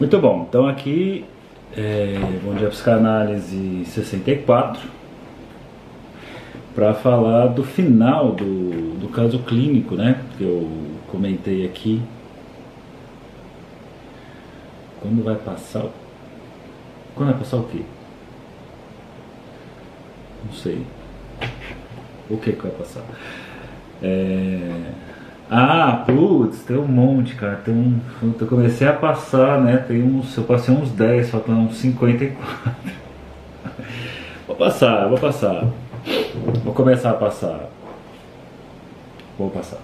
Muito bom, então aqui, é, Bom Dia Psicanálise 64, para falar do final do, do caso clínico, né, que eu comentei aqui. Quando vai passar? Quando vai passar o quê? Não sei. O que que vai passar? É... Ah, putz, tem um monte, cara. Tem um. Eu comecei a passar, né? Tem uns. Eu passei uns 10, faltam uns 54. Vou passar, vou passar. Vou começar a passar. Vou passar.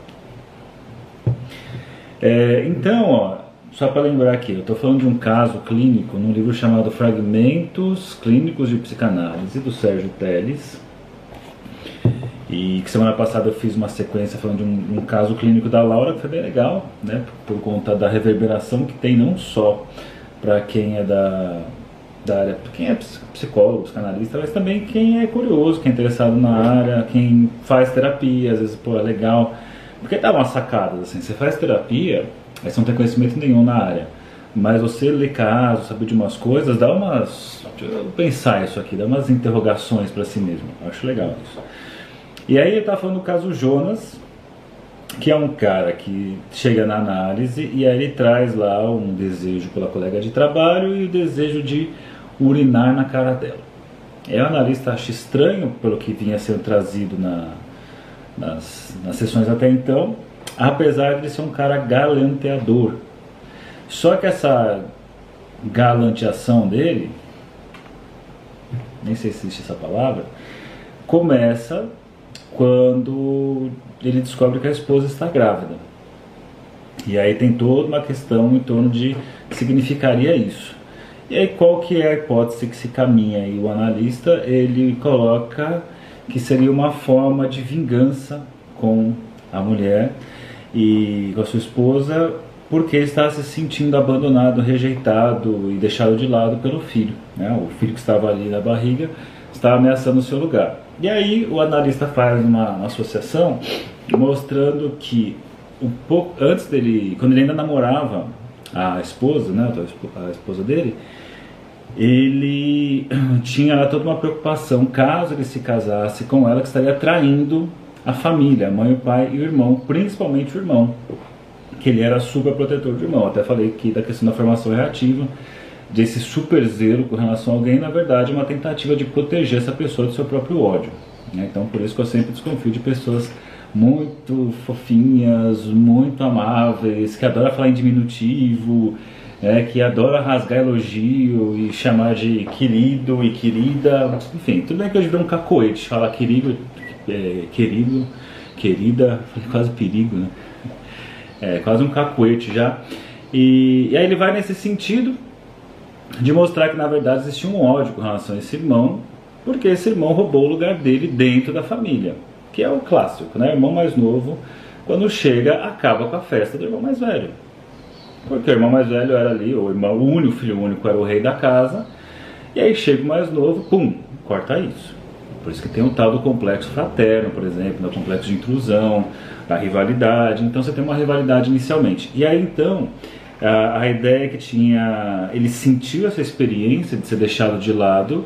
É, então, ó, só para lembrar aqui, eu estou falando de um caso clínico num livro chamado Fragmentos Clínicos de Psicanálise, do Sérgio Teles. E que semana passada eu fiz uma sequência falando de um, um, caso clínico da Laura que foi bem legal, né? Por, por conta da reverberação que tem não só para quem é da, da área, quem é psicólogo, psicanalista, mas também quem é curioso, quem é interessado na área, quem faz terapia, às vezes, pô, é legal. Porque dá umas sacadas, assim, você faz terapia, aí você não tem conhecimento nenhum na área. Mas você lê casos, saber de umas coisas, dá umas. Deixa eu pensar isso aqui, dá umas interrogações para si mesmo. Eu acho legal isso. E aí ele está falando do caso Jonas, que é um cara que chega na análise e aí ele traz lá um desejo pela colega de trabalho e o desejo de urinar na cara dela. E o analista acha estranho pelo que vinha sendo trazido na, nas, nas sessões até então, apesar de ser um cara galanteador. Só que essa galanteação dele, nem sei se existe essa palavra, começa quando ele descobre que a esposa está grávida. E aí tem toda uma questão em torno de que significaria isso. E aí qual que é a hipótese que se caminha? E o analista ele coloca que seria uma forma de vingança com a mulher e com a sua esposa porque está se sentindo abandonado, rejeitado e deixado de lado pelo filho. Né? O filho que estava ali na barriga está ameaçando o seu lugar. E aí o analista faz uma, uma associação mostrando que um pouco antes dele, quando ele ainda namorava a esposa, né, a esposa dele, ele tinha toda uma preocupação caso ele se casasse com ela que estaria traindo a família, a mãe, o pai e o irmão, principalmente o irmão, que ele era super protetor do irmão. Até falei aqui da questão da formação reativa desse super zelo com relação a alguém, na verdade, é uma tentativa de proteger essa pessoa do seu próprio ódio. Né? Então, por isso que eu sempre desconfio de pessoas muito fofinhas, muito amáveis, que adoram falar em diminutivo, é, que adora rasgar elogio e chamar de querido e querida, enfim, tudo bem que hoje virou um cacoete, falar querido, é, querido, querida, quase perigo, né? É, quase um cacoete já. E, e aí ele vai nesse sentido, de mostrar que na verdade existia um ódio com relação a esse irmão, porque esse irmão roubou o lugar dele dentro da família, que é o clássico, né? O irmão mais novo, quando chega, acaba com a festa do irmão mais velho. Porque o irmão mais velho era ali, o irmão único, o filho único era o rei da casa, e aí chega o mais novo, pum, corta isso. Por isso que tem o tal do complexo fraterno, por exemplo, do complexo de intrusão, da rivalidade. Então você tem uma rivalidade inicialmente. E aí então a, ideia é que tinha. Ele sentiu essa experiência de ser deixado de lado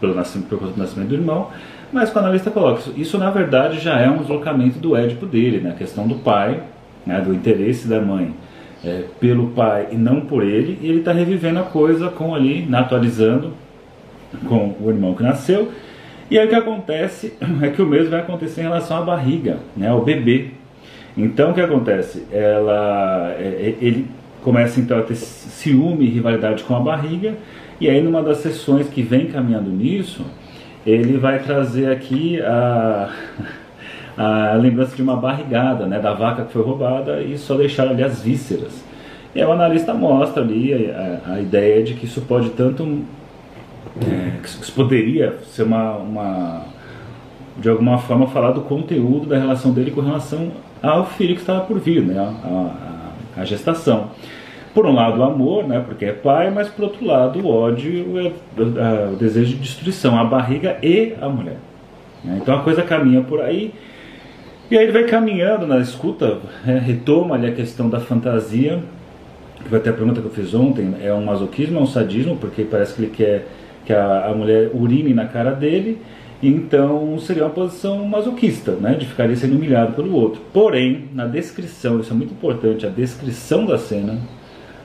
pelo nascimento, por nascimento do irmão, mas a analista coloca isso, isso na verdade já é um deslocamento do Édipo dele, né? a questão do pai, né? do interesse da mãe é, pelo pai e não por ele, e ele está revivendo a coisa com ali, né, atualizando com o irmão que nasceu. E aí o que acontece é que o mesmo vai acontecer em relação à barriga, né, ao bebê. Então o que acontece? Ela, é, é, ele começa então a ter ciúme e rivalidade com a barriga, e aí numa das sessões que vem caminhando nisso, ele vai trazer aqui a, a lembrança de uma barrigada, né, da vaca que foi roubada e só deixar ali as vísceras. E aí o analista mostra ali a, a, a ideia de que isso pode tanto, é, que isso poderia ser uma, uma, de alguma forma falar do conteúdo da relação dele com relação ao filho que estava por vir, né, a, a gestação. Por um lado o amor, né, porque é pai, mas por outro lado o ódio, o, é, o desejo de destruição, a barriga e a mulher. Né. Então a coisa caminha por aí. E aí ele vai caminhando na escuta, é, retoma ali a questão da fantasia que vai ter a pergunta que eu fiz ontem, é um masoquismo, é um sadismo, porque parece que ele quer que a, a mulher urine na cara dele, então seria uma posição masoquista, né, de ficar ali sendo humilhado pelo outro. Porém, na descrição, isso é muito importante, a descrição da cena,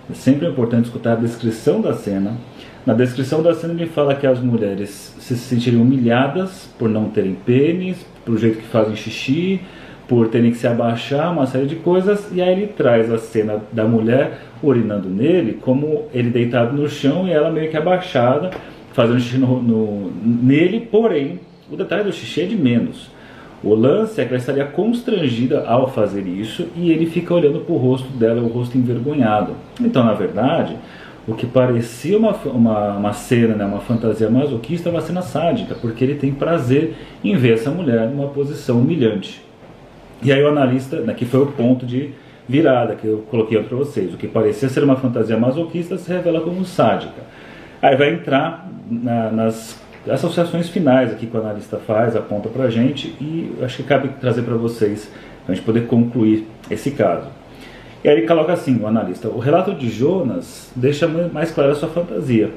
é sempre importante escutar a descrição da cena. Na descrição da cena ele fala que as mulheres se sentiriam humilhadas por não terem pênis, por jeito que fazem xixi, por terem que se abaixar, uma série de coisas, e aí ele traz a cena da mulher urinando nele, como ele deitado no chão e ela meio que abaixada, fazendo xixi no, no, nele, porém, o detalhe do xixi é de menos. O lance é que ela estaria constrangida ao fazer isso e ele fica olhando para o rosto dela, o rosto envergonhado. Então, na verdade, o que parecia uma, uma, uma cena, né, uma fantasia masoquista, é uma cena sádica, porque ele tem prazer em ver essa mulher numa posição humilhante. E aí o analista, né, que foi o ponto de virada que eu coloquei para vocês, o que parecia ser uma fantasia masoquista se revela como sádica. Aí vai entrar na, nas associações finais aqui que o analista faz, aponta para a gente e acho que cabe trazer para vocês, para a gente poder concluir esse caso. E aí ele coloca assim, o analista, o relato de Jonas deixa mais clara a sua fantasia,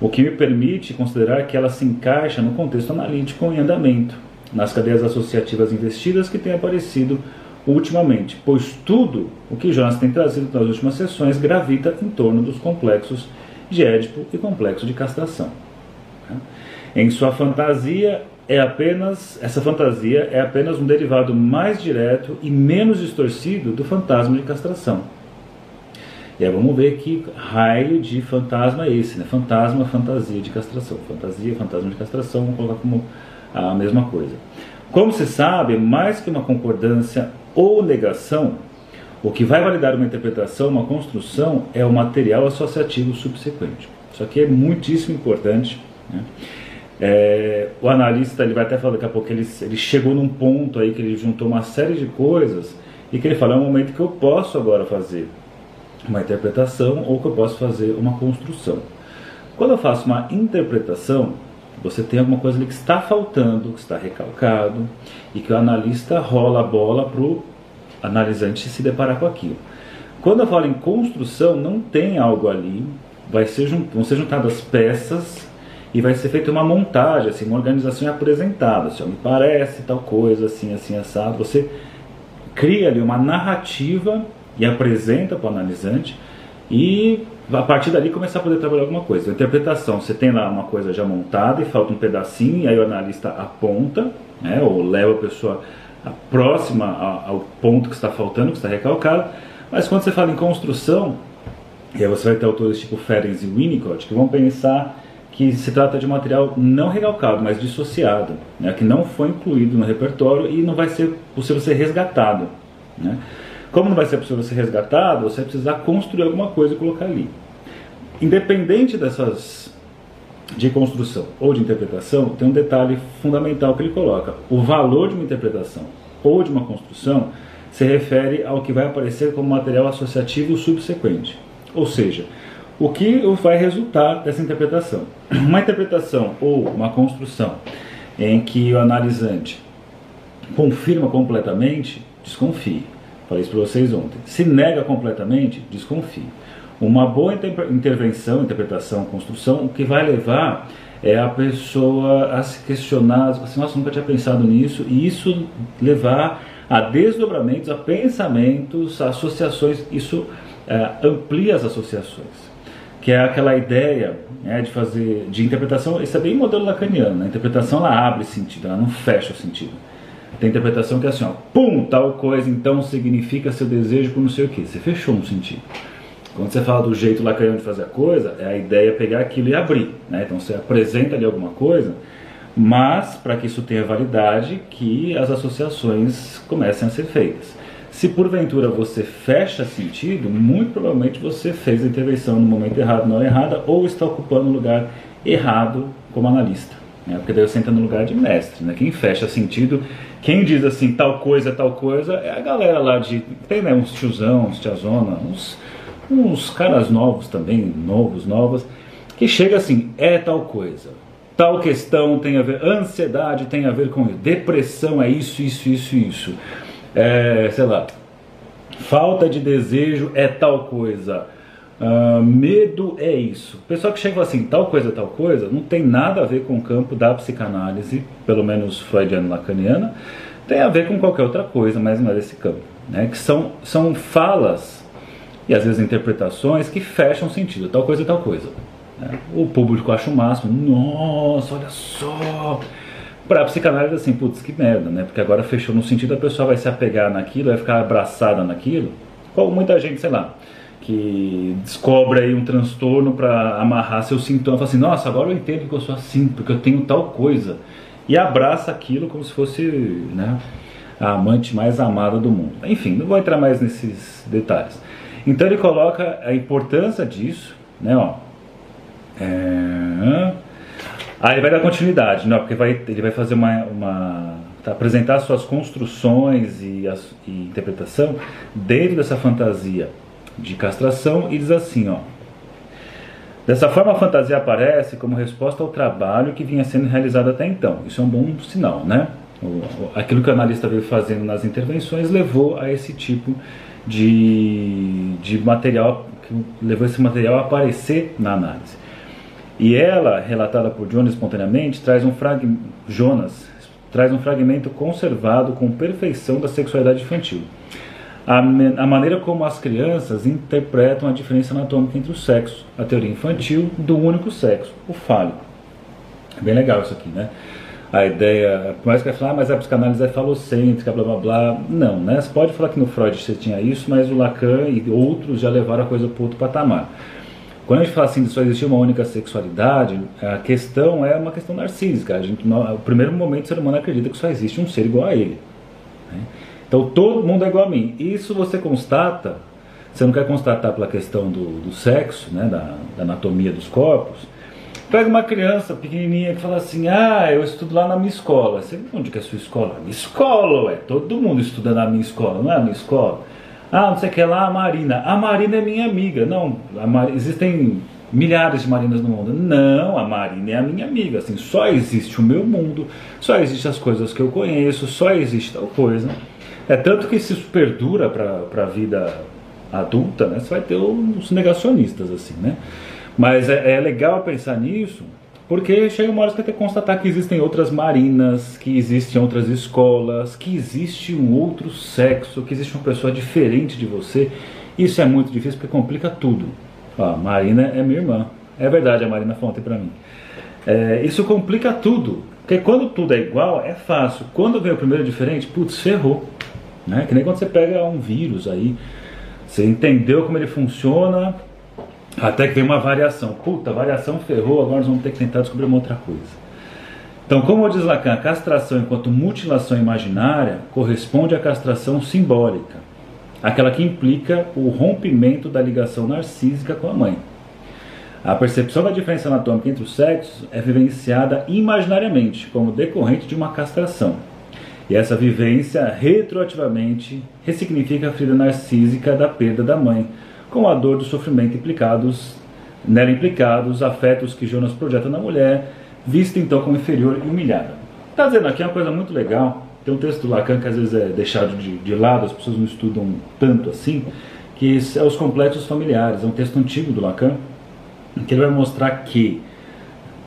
o que me permite considerar que ela se encaixa no contexto analítico em andamento, nas cadeias associativas investidas que têm aparecido ultimamente, pois tudo o que Jonas tem trazido nas últimas sessões gravita em torno dos complexos de Édipo e complexo de castração. Em sua fantasia é apenas essa fantasia é apenas um derivado mais direto e menos distorcido do fantasma de castração. E aí vamos ver que raio de fantasma é esse, né? Fantasma, fantasia de castração. Fantasia, fantasma de castração, vamos colocar como a mesma coisa. Como se sabe, mais que uma concordância ou negação, o que vai validar uma interpretação, uma construção, é o material associativo subsequente. Isso aqui é muitíssimo importante. Né? É, o analista ele vai até falar daqui a pouco ele, ele chegou num ponto aí que ele juntou uma série de coisas e que ele fala é um momento que eu posso agora fazer uma interpretação ou que eu posso fazer uma construção. Quando eu faço uma interpretação, você tem alguma coisa ali que está faltando, que está recalcado e que o analista rola a bola para o analisante se deparar com aquilo. Quando eu falo em construção, não tem algo ali, vai ser, vão ser juntadas peças e vai ser feita uma montagem, assim, uma organização apresentada. Assim, me parece tal coisa, assim, assim, assado. Você cria ali uma narrativa e apresenta para o analisante e a partir dali começar a poder trabalhar alguma coisa. A interpretação, você tem lá uma coisa já montada e falta um pedacinho, e aí o analista aponta, né, ou leva a pessoa próxima ao ponto que está faltando, que está recalcado. Mas quando você fala em construção, e aí você vai ter autores tipo Ferenc e Winnicott que vão pensar que se trata de material não recalcado, mas dissociado, né, que não foi incluído no repertório e não vai ser possível ser resgatado. Né? Como não vai ser possível ser resgatado, você vai precisar construir alguma coisa e colocar ali. Independente dessas de construção ou de interpretação, tem um detalhe fundamental que ele coloca. O valor de uma interpretação ou de uma construção se refere ao que vai aparecer como material associativo subsequente. Ou seja, o que vai resultar dessa interpretação. Uma interpretação ou uma construção em que o analisante confirma completamente, desconfie. Falei isso para vocês ontem. Se nega completamente, desconfie. Uma boa intervenção, interpretação, construção, o que vai levar é a pessoa a se questionar, assim, nossa, nunca tinha pensado nisso, e isso levar a desdobramentos, a pensamentos, a associações, isso é, amplia as associações que é aquela ideia né, de fazer de interpretação, isso é bem modelo lacaniano, né? a interpretação ela abre sentido, ela não fecha o sentido. Tem interpretação que é assim, ó, pum, tal coisa então significa seu desejo por não sei o que, você fechou um sentido. Quando você fala do jeito lacaniano de fazer a coisa, é a ideia pegar aquilo e abrir, né? então você apresenta ali alguma coisa, mas para que isso tenha validade, que as associações comecem a ser feitas. Se porventura você fecha sentido, muito provavelmente você fez a intervenção no momento errado, na hora errada, ou está ocupando o lugar errado como analista. Né? Porque daí você entra no lugar de mestre. Né? Quem fecha sentido, quem diz assim, tal coisa, tal coisa, é a galera lá de. Tem né, uns tiozão, uns tiazona, uns, uns caras novos também, novos, novas, que chega assim, é tal coisa. Tal questão tem a ver, ansiedade tem a ver com isso, depressão é isso, isso, isso, isso é, sei lá, falta de desejo é tal coisa. Uh, medo é isso. O pessoal que chega assim, tal coisa, tal coisa, não tem nada a ver com o campo da psicanálise, pelo menos freudiano-lacaniana, tem a ver com qualquer outra coisa, mas não é desse campo. Né? Que são, são falas e às vezes interpretações que fecham sentido, tal coisa, tal coisa. Né? O público acha o máximo, nossa, olha só. Para a psicanálise, assim, putz, que merda, né? Porque agora fechou no sentido, a pessoa vai se apegar naquilo, vai ficar abraçada naquilo. Como muita gente, sei lá, que descobre aí um transtorno para amarrar seus sintomas, fala assim, nossa, agora eu entendo que eu sou assim, porque eu tenho tal coisa. E abraça aquilo como se fosse né, a amante mais amada do mundo. Enfim, não vou entrar mais nesses detalhes. Então ele coloca a importância disso, né, ó. É... Aí vai dar continuidade, não, porque vai, ele vai fazer uma, uma tá, apresentar suas construções e, e interpretação dentro dessa fantasia de castração e diz assim, ó. Dessa forma, a fantasia aparece como resposta ao trabalho que vinha sendo realizado até então. Isso é um bom sinal, né? aquilo que o analista veio fazendo nas intervenções levou a esse tipo de, de material, levou esse material a aparecer na análise. E ela, relatada por Jonas espontaneamente, traz um fragmento, Jonas traz um fragmento conservado com perfeição da sexualidade infantil a, a, maneira como as crianças interpretam a diferença anatômica entre os sexos, a teoria infantil do único sexo, o fálico. É bem legal isso aqui, né? A ideia, por mais que vai falar, ah, mas a psicanálise é falocêntrica, blá blá blá. Não, né? Você pode falar que no Freud você tinha isso, mas o Lacan e outros já levaram a coisa para outro patamar. Quando a gente fala assim de só existir uma única sexualidade, a questão é uma questão narcísica. A gente, no, primeiro momento o ser humano acredita que só existe um ser igual a ele. Né? Então todo mundo é igual a mim. Isso você constata, você não quer constatar pela questão do, do sexo, né, da, da, anatomia dos corpos. Pega uma criança pequenininha que fala assim: Ah, eu estudo lá na minha escola. Você, onde que é a sua escola? Minha escola, ué. Todo mundo estuda na minha escola, não é a minha escola? Ah, não sei o que lá, a Marina. A Marina é minha amiga. Não, Mar... existem milhares de marinas no mundo. Não, a Marina é a minha amiga. Assim, só existe o meu mundo, só existem as coisas que eu conheço, só existe tal coisa. É tanto que se isso perdura para a vida adulta, né, você vai ter os negacionistas, assim, né? Mas é, é legal pensar nisso, porque chega uma hora que você tem que constatar que existem outras marinas, que existem outras escolas, que existe um outro sexo, que existe uma pessoa diferente de você. Isso é muito difícil porque complica tudo. Ó, Marina é minha irmã. É verdade, a Marina falou ontem pra mim. É, isso complica tudo. Porque quando tudo é igual, é fácil. Quando vem o primeiro diferente, putz, ferrou. Né? Que nem quando você pega um vírus aí, você entendeu como ele funciona, até que vem uma variação. Puta, variação ferrou, agora nós vamos ter que tentar descobrir uma outra coisa. Então, como diz Lacan, a castração enquanto mutilação imaginária corresponde à castração simbólica, aquela que implica o rompimento da ligação narcísica com a mãe. A percepção da diferença anatômica entre os sexos é vivenciada imaginariamente, como decorrente de uma castração. E essa vivência retroativamente ressignifica a ferida narcísica da perda da mãe, com a dor do sofrimento implicados, nela implicados, afetos que Jonas projeta na mulher, vista então como inferior e humilhada. Está dizendo aqui uma coisa muito legal, tem um texto do Lacan que às vezes é deixado de, de lado, as pessoas não estudam tanto assim, que é os complexos familiares, é um texto antigo do Lacan, que ele vai mostrar que,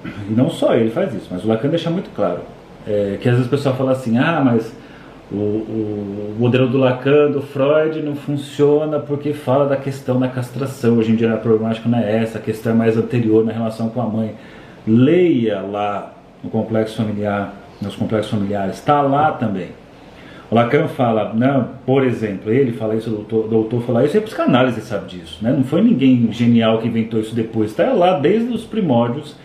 e não só ele faz isso, mas o Lacan deixa muito claro, é, que às vezes o pessoal fala assim, ah, mas o, o, modelo do Lacan, do Freud não funciona porque fala da questão da castração. Hoje em dia a problemática não é essa, a questão é mais anterior na relação com a mãe. Leia lá no complexo familiar, nos complexos familiares, está lá também. O Lacan fala, não, por exemplo, ele fala isso, o doutor, doutor fala isso, e a psicanálise sabe disso. Né? Não foi ninguém genial que inventou isso depois, está lá desde os primórdios,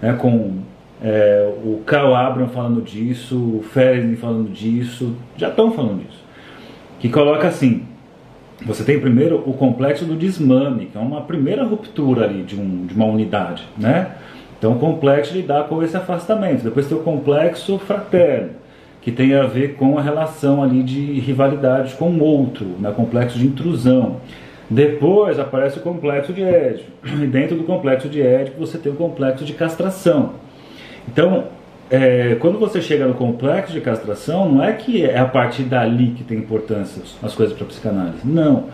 né, com é, o Carl Abram falando disso, o Ferenczi falando disso, já estão falando disso. Que coloca assim: você tem primeiro o complexo do desmame, que é uma primeira ruptura ali de, um, de uma unidade, né? Então, o complexo lidar com esse afastamento. Depois tem o complexo fraterno, que tem a ver com a relação ali de rivalidade com o outro, né? complexo de intrusão. Depois aparece o complexo de Édipo. E dentro do complexo de Édipo você tem o complexo de castração então, é, quando você chega no complexo de castração, não é que é a partir dali que tem importância as coisas para a psicanálise. Não.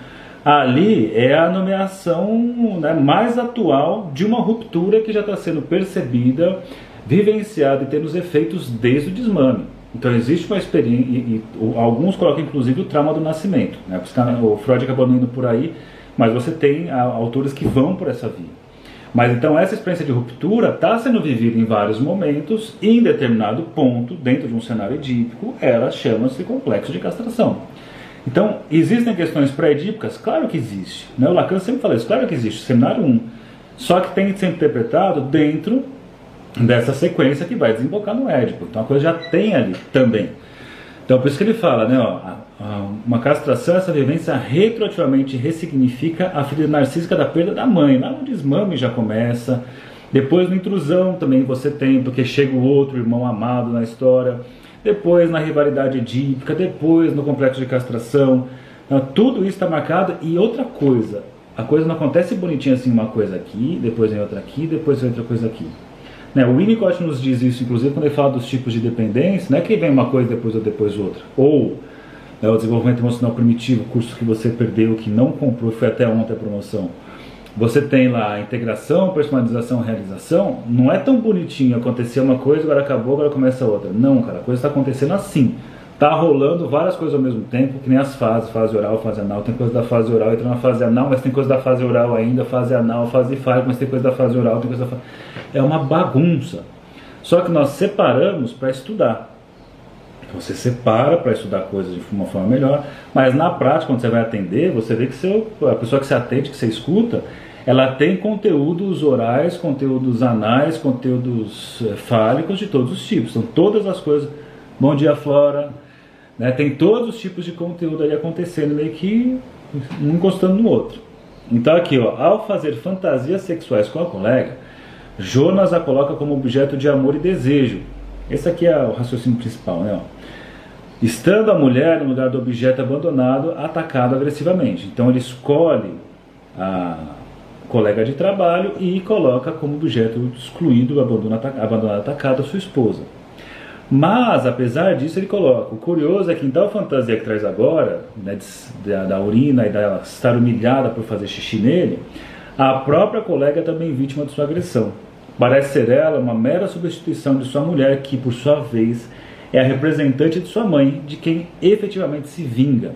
Ali é a nomeação né, mais atual de uma ruptura que já está sendo percebida, vivenciada e tendo os efeitos desde o desmame. Então existe uma experiência, e, e, alguns colocam inclusive o trauma do nascimento. Né? O Freud acabou indo por aí, mas você tem autores que vão por essa via. Mas então essa experiência de ruptura está sendo vivida em vários momentos e em determinado ponto, dentro de um cenário edípico, ela chama-se complexo de castração. Então, existem questões pré-edípicas? Claro que existe. Né? O Lacan sempre fala isso, claro que existe, seminário 1. Só que tem que ser interpretado dentro dessa sequência que vai desembocar no Édipo. Então a coisa já tem ali também. Então por isso que ele fala, né, ó, uma castração, essa vivência retroativamente ressignifica a ferida narcísica da perda da mãe. Lá no desmame já começa. Depois no intrusão também você tem, porque chega o outro irmão amado na história. Depois na rivalidade edípica, depois no complexo de castração. Então, tudo isso está marcado. E outra coisa, a coisa não acontece bonitinha assim, uma coisa aqui, depois vem outra aqui, depois vem outra coisa aqui. Né, o Winnicott nos diz isso, inclusive, quando ele fala dos tipos de dependência, não é que vem uma coisa depois ou depois outra. Ou né, o desenvolvimento emocional primitivo, curso que você perdeu, que não comprou, foi até ontem a promoção. Você tem lá integração, personalização, realização. Não é tão bonitinho acontecer uma coisa, agora acabou, agora começa outra. Não, cara, a coisa está acontecendo assim. Tá rolando várias coisas ao mesmo tempo, que nem as fases, fase oral, fase anal. Tem coisa da fase oral, entra na fase anal, mas tem coisa da fase oral ainda, fase anal, fase fase, mas tem coisa da fase oral, tem coisa da fase... É uma bagunça. Só que nós separamos para estudar. Você separa para estudar coisas de uma forma melhor, mas na prática, quando você vai atender, você vê que seu, a pessoa que você atende, que você escuta, ela tem conteúdos orais, conteúdos anais, conteúdos eh, fálicos de todos os tipos. São todas as coisas. Bom dia, Flora. Né? Tem todos os tipos de conteúdo ali acontecendo, meio que um encostando no outro. Então aqui, ó, ao fazer fantasias sexuais com a colega, Jonas a coloca como objeto de amor e desejo. Esse aqui é o raciocínio principal, né? Ó. Estando a mulher no lugar do objeto abandonado, atacado agressivamente. Então ele escolhe a colega de trabalho e coloca como objeto excluído, abandonado, atacado a sua esposa. Mas, apesar disso, ele coloca: o curioso é que em tal fantasia que traz agora, né, da, da urina e dela estar humilhada por fazer xixi nele, a própria colega é também vítima de sua agressão. Parece ser ela uma mera substituição de sua mulher, que, por sua vez, é a representante de sua mãe, de quem efetivamente se vinga.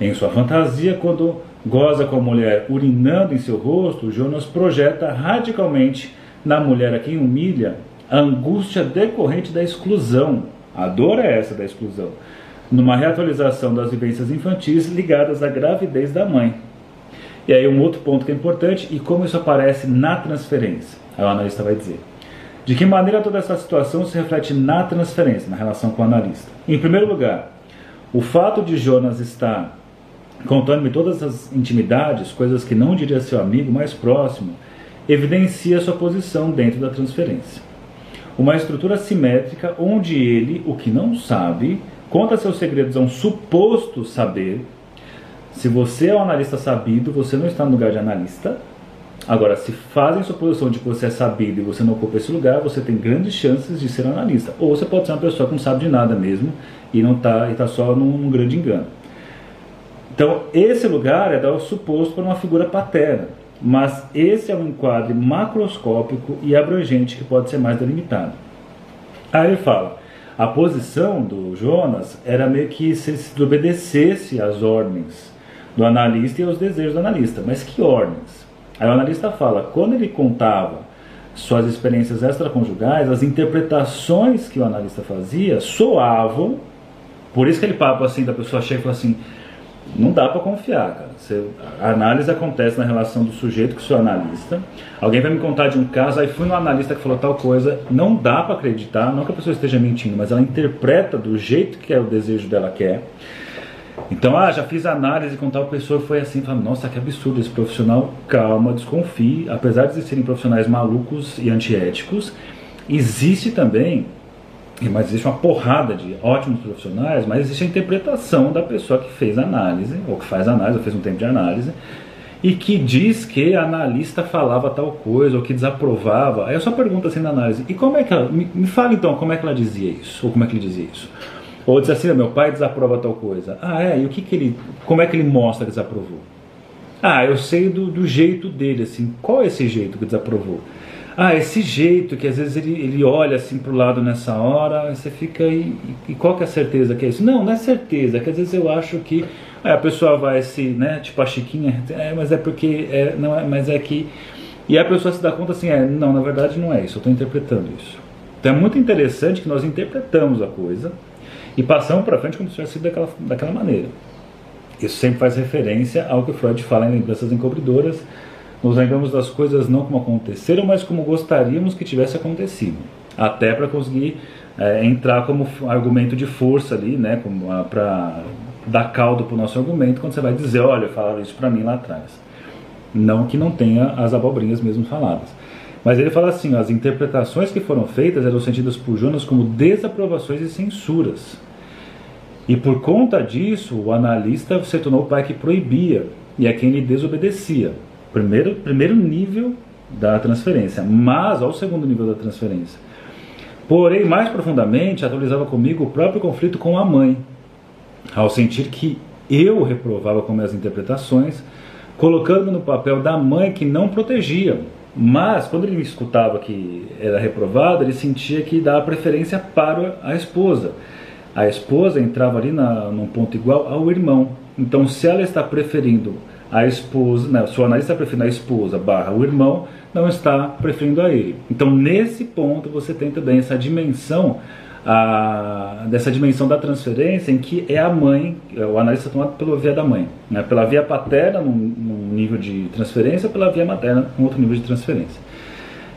Em sua fantasia, quando goza com a mulher urinando em seu rosto, Jonas projeta radicalmente na mulher a quem humilha a angústia decorrente da exclusão. A dor é essa da exclusão. Numa reatualização das vivências infantis ligadas à gravidez da mãe. E aí um outro ponto que é importante e como isso aparece na transferência. Aí o analista vai dizer. De que maneira toda essa situação se reflete na transferência, na relação com o analista? Em primeiro lugar, o fato de Jonas estar contando-me todas as intimidades, coisas que não diria seu amigo mais próximo, evidencia sua posição dentro da transferência uma estrutura simétrica onde ele, o que não sabe, conta seus segredos a um suposto saber. Se você é um analista sabido, você não está no lugar de analista. Agora, se fazem suposição de que você é sabido e você não ocupa esse lugar, você tem grandes chances de ser analista. Ou você pode ser uma pessoa que não sabe de nada mesmo e não está está só num, num grande engano. Então, esse lugar é dar o suposto para uma figura paterna. Mas esse é um enquadre macroscópico e abrangente que pode ser mais delimitado. Aí ele fala: a posição do Jonas era meio que se ele obedecesse às ordens do analista e aos desejos do analista. Mas que ordens? Aí o analista fala: quando ele contava suas experiências extraconjugais, as interpretações que o analista fazia soavam. Por isso que ele papo assim da pessoa chega e fala assim: não dá para confiar, cara. Você, a análise acontece na relação do sujeito com o seu analista. Alguém vai me contar de um caso, aí fui no analista que falou tal coisa. Não dá para acreditar, não que a pessoa esteja mentindo, mas ela interpreta do jeito que é o desejo dela quer. Então, ah, já fiz análise com tal pessoa, foi assim, fala, nossa, que absurdo esse profissional. Calma, desconfie. Apesar de existirem profissionais malucos e antiéticos, existe também mas existe uma porrada de ótimos profissionais, mas existe a interpretação da pessoa que fez análise, ou que faz análise, ou fez um tempo de análise, e que diz que analista falava tal coisa, ou que desaprovava. Aí eu só pergunto assim na análise, e como é que ela, me, me fala então como é que ela dizia isso, ou como é que ele dizia isso. Ou diz assim, meu pai desaprova tal coisa. Ah, é, e o que que ele, como é que ele mostra que desaprovou? Ah, eu sei do, do jeito dele, assim, qual é esse jeito que desaprovou? Ah, esse jeito que às vezes ele, ele olha assim pro lado nessa hora, você fica e, e qual que é a certeza que é isso? Não, não é certeza, que às vezes eu acho que é, a pessoa vai se, né, tipo a Chiquinha, é, mas é porque, é, não é, mas é que, e a pessoa se dá conta assim, é, não, na verdade não é isso, eu estou interpretando isso. Então é muito interessante que nós interpretamos a coisa e passamos para frente como se tivesse sido daquela, daquela maneira. Isso sempre faz referência ao que Freud fala em Lembranças Encobridoras, nos lembramos das coisas não como aconteceram, mas como gostaríamos que tivesse acontecido. Até para conseguir é, entrar como argumento de força ali, né, para dar caldo para o nosso argumento quando você vai dizer, olha, falaram isso para mim lá atrás. Não que não tenha as abobrinhas mesmo faladas. Mas ele fala assim, as interpretações que foram feitas eram sentidas por Jonas como desaprovações e censuras. E por conta disso, o analista se tornou o pai que proibia e a quem lhe desobedecia. Primeiro, primeiro nível da transferência, mas ao segundo nível da transferência. Porém, mais profundamente, atualizava comigo o próprio conflito com a mãe, ao sentir que eu reprovava com minhas interpretações, colocando no papel da mãe que não protegia. Mas, quando ele escutava que era reprovado, ele sentia que dava preferência para a esposa. A esposa entrava ali na, num ponto igual ao irmão. Então, se ela está preferindo a esposa, né, o analista está preferindo a esposa barra o irmão, não está preferindo a ele. Então, nesse ponto, você tem também essa dimensão, a, dessa dimensão da transferência, em que é a mãe, é o analista tomado pela via da mãe, né, pela via paterna, num, num nível de transferência, pela via materna, num outro nível de transferência.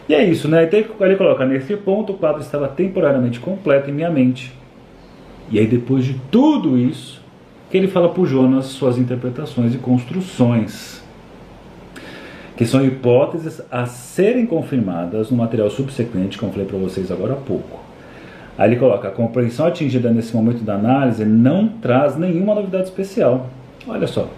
E é isso, né? Então ele coloca nesse ponto, o quadro estava temporariamente completo em minha mente. E aí, depois de tudo isso, que ele fala para Jonas suas interpretações e construções, que são hipóteses a serem confirmadas no material subsequente, como eu falei para vocês agora há pouco. Aí ele coloca: a compreensão atingida nesse momento da análise não traz nenhuma novidade especial. Olha só,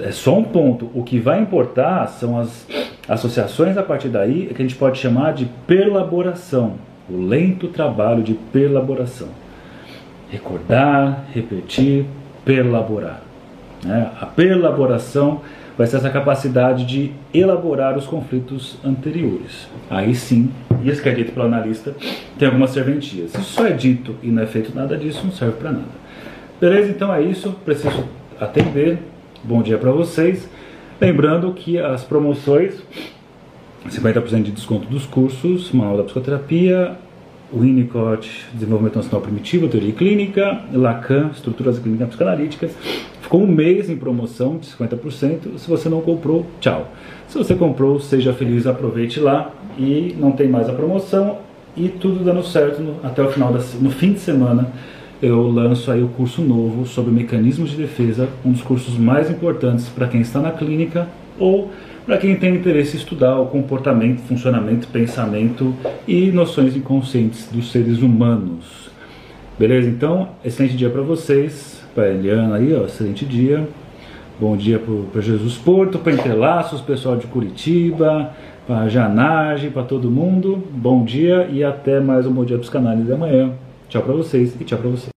é só um ponto. O que vai importar são as associações a partir daí que a gente pode chamar de perlaboração, o lento trabalho de perlaboração recordar, repetir, perlaborar. Né? A perlaboração vai ser essa capacidade de elaborar os conflitos anteriores. Aí sim, isso que é dito pelo analista, tem algumas serventias. Se só é dito e não é feito nada disso, não serve para nada. Beleza? Então é isso. Preciso atender. Bom dia para vocês. Lembrando que as promoções, 50% de desconto dos cursos, Manual da Psicoterapia, Winnicott, Desenvolvimento Nacional Primitivo, Teoria Clínica, Lacan, Estruturas Clínicas Psicanalíticas. Ficou um mês em promoção de 50%. Se você não comprou, tchau. Se você comprou, seja feliz, aproveite lá. E não tem mais a promoção. E tudo dando certo no, até o final, da, no fim de semana, eu lanço aí o curso novo sobre mecanismos de defesa, um dos cursos mais importantes para quem está na clínica ou para quem tem interesse em estudar o comportamento, funcionamento, pensamento e noções inconscientes dos seres humanos. Beleza? Então, excelente dia para vocês. Para Eliana aí, ó, excelente dia. Bom dia para Jesus Porto, para Interlaços, pessoal de Curitiba, para Janage, para todo mundo. Bom dia e até mais um Bom Dia Psicanálise amanhã. Tchau para vocês e tchau para vocês.